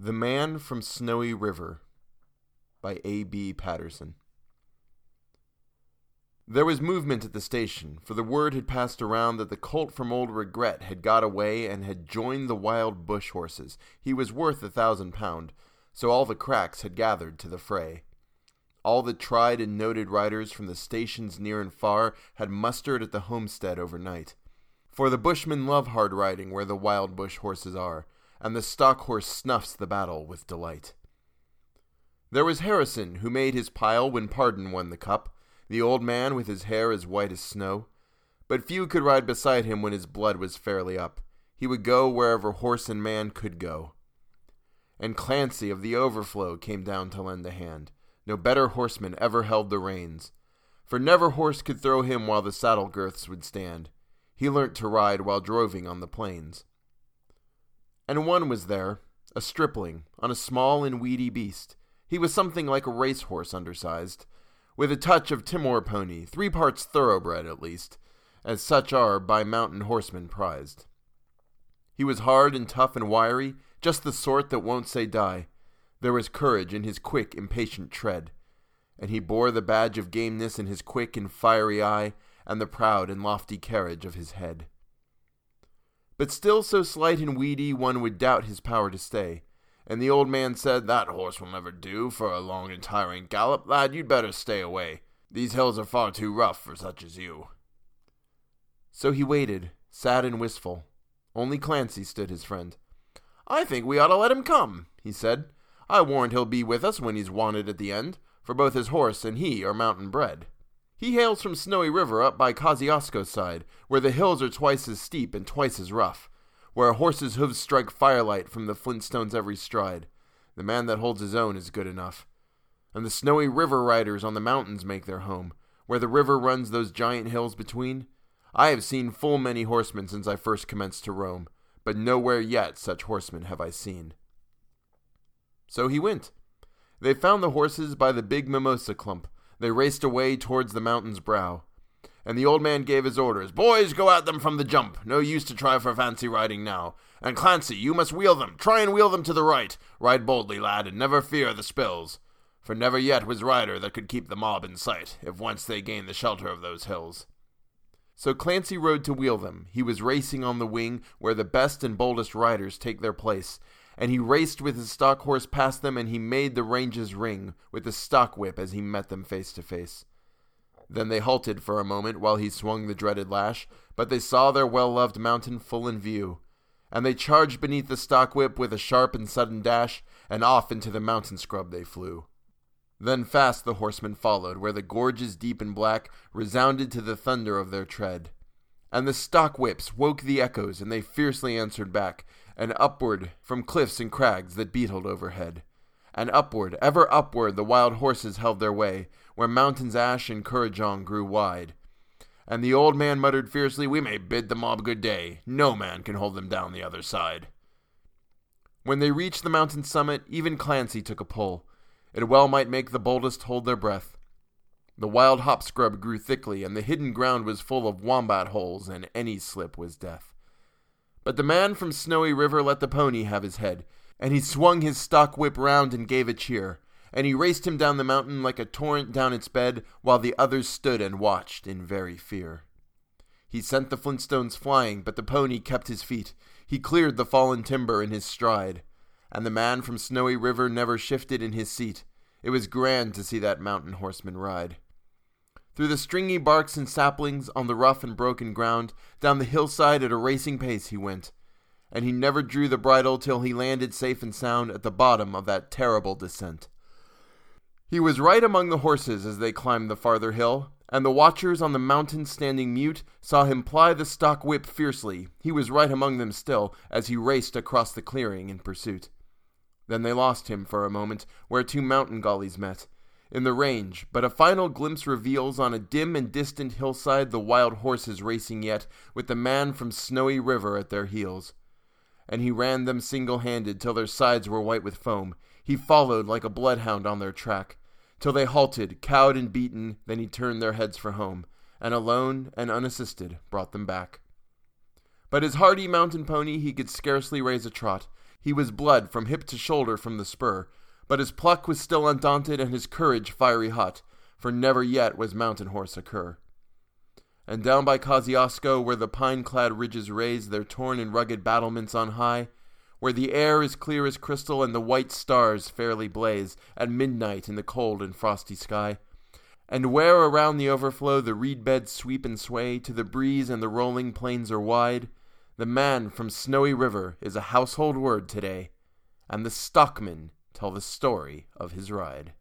The Man from Snowy River by A. B. Paterson. There was movement at the station, for the word had passed around that the colt from Old Regret had got away and had joined the wild bush horses. He was worth a thousand pound, so all the cracks had gathered to the fray. All the tried and noted riders from the stations near and far had mustered at the homestead overnight. For the bushmen love hard riding where the wild bush horses are and the stock horse snuffs the battle with delight. There was Harrison, who made his pile when Pardon won the cup, the old man with his hair as white as snow. But few could ride beside him when his blood was fairly up. He would go wherever horse and man could go. And Clancy of the Overflow came down to lend a hand. No better horseman ever held the reins. For never horse could throw him while the saddle girths would stand. He learnt to ride while droving on the plains. And one was there, a stripling, on a small and weedy beast. He was something like a racehorse undersized, with a touch of Timor pony, three parts thoroughbred at least, as such are by mountain horsemen prized. He was hard and tough and wiry, just the sort that won't say die. There was courage in his quick, impatient tread, and he bore the badge of gameness in his quick and fiery eye, and the proud and lofty carriage of his head but still so slight and weedy one would doubt his power to stay. And the old man said, That horse will never do for a long and tiring gallop. Lad, you'd better stay away. These hills are far too rough for such as you. So he waited, sad and wistful. Only Clancy stood his friend. I think we ought to let him come, he said. I warrant he'll be with us when he's wanted at the end, for both his horse and he are mountain bred. He hails from Snowy River up by Kosciuszko's side, where the hills are twice as steep and twice as rough, where a horse's hoofs strike firelight from the flintstones every stride. The man that holds his own is good enough. And the Snowy River riders on the mountains make their home, where the river runs those giant hills between. I have seen full many horsemen since I first commenced to roam, but nowhere yet such horsemen have I seen. So he went. They found the horses by the big mimosa clump, they raced away towards the mountain's brow. And the old man gave his orders Boys, go at them from the jump. No use to try for fancy riding now. And Clancy, you must wheel them. Try and wheel them to the right. Ride boldly, lad, and never fear the spills. For never yet was rider that could keep the mob in sight, if once they gained the shelter of those hills. So Clancy rode to wheel them. He was racing on the wing, where the best and boldest riders take their place, and he raced with his stock horse past them, and he made the ranges ring with the stock whip as he met them face to face. Then they halted for a moment while he swung the dreaded lash, but they saw their well loved mountain full in view, and they charged beneath the stock whip with a sharp and sudden dash, and off into the mountain scrub they flew. Then fast the horsemen followed, where the gorges deep and black resounded to the thunder of their tread. And the stock whips woke the echoes, and they fiercely answered back, and upward from cliffs and crags that beetled overhead. And upward, ever upward, the wild horses held their way, where mountains ash and Kurrajong grew wide. And the old man muttered fiercely, We may bid the mob good day. No man can hold them down the other side. When they reached the mountain summit, even Clancy took a pull. It well might make the boldest hold their breath. The wild hop scrub grew thickly, and the hidden ground was full of wombat holes, and any slip was death. But the man from Snowy River let the pony have his head, and he swung his stock whip round and gave a cheer, and he raced him down the mountain like a torrent down its bed, while the others stood and watched in very fear. He sent the flintstones flying, but the pony kept his feet. He cleared the fallen timber in his stride, and the man from Snowy River never shifted in his seat. It was grand to see that mountain horseman ride. Through the stringy barks and saplings, on the rough and broken ground, down the hillside at a racing pace he went, and he never drew the bridle till he landed safe and sound at the bottom of that terrible descent. He was right among the horses as they climbed the farther hill, and the watchers on the mountain standing mute saw him ply the stock whip fiercely. He was right among them still, as he raced across the clearing in pursuit. Then they lost him for a moment where two mountain gullies met, in the range, but a final glimpse reveals on a dim and distant hillside the wild horses racing yet, with the man from Snowy River at their heels. And he ran them single handed till their sides were white with foam. He followed like a bloodhound on their track, till they halted, cowed and beaten, then he turned their heads for home, and alone and unassisted brought them back. But his hardy mountain pony he could scarcely raise a trot. He was blood from hip to shoulder from the spur, but his pluck was still undaunted and his courage fiery hot, for never yet was mountain horse a cur. And down by Kosciuszko, where the pine-clad ridges raise their torn and rugged battlements on high, where the air is clear as crystal and the white stars fairly blaze at midnight in the cold and frosty sky, and where around the overflow the reed beds sweep and sway to the breeze and the rolling plains are wide, the man from Snowy River is a household word today, and the stockmen tell the story of his ride.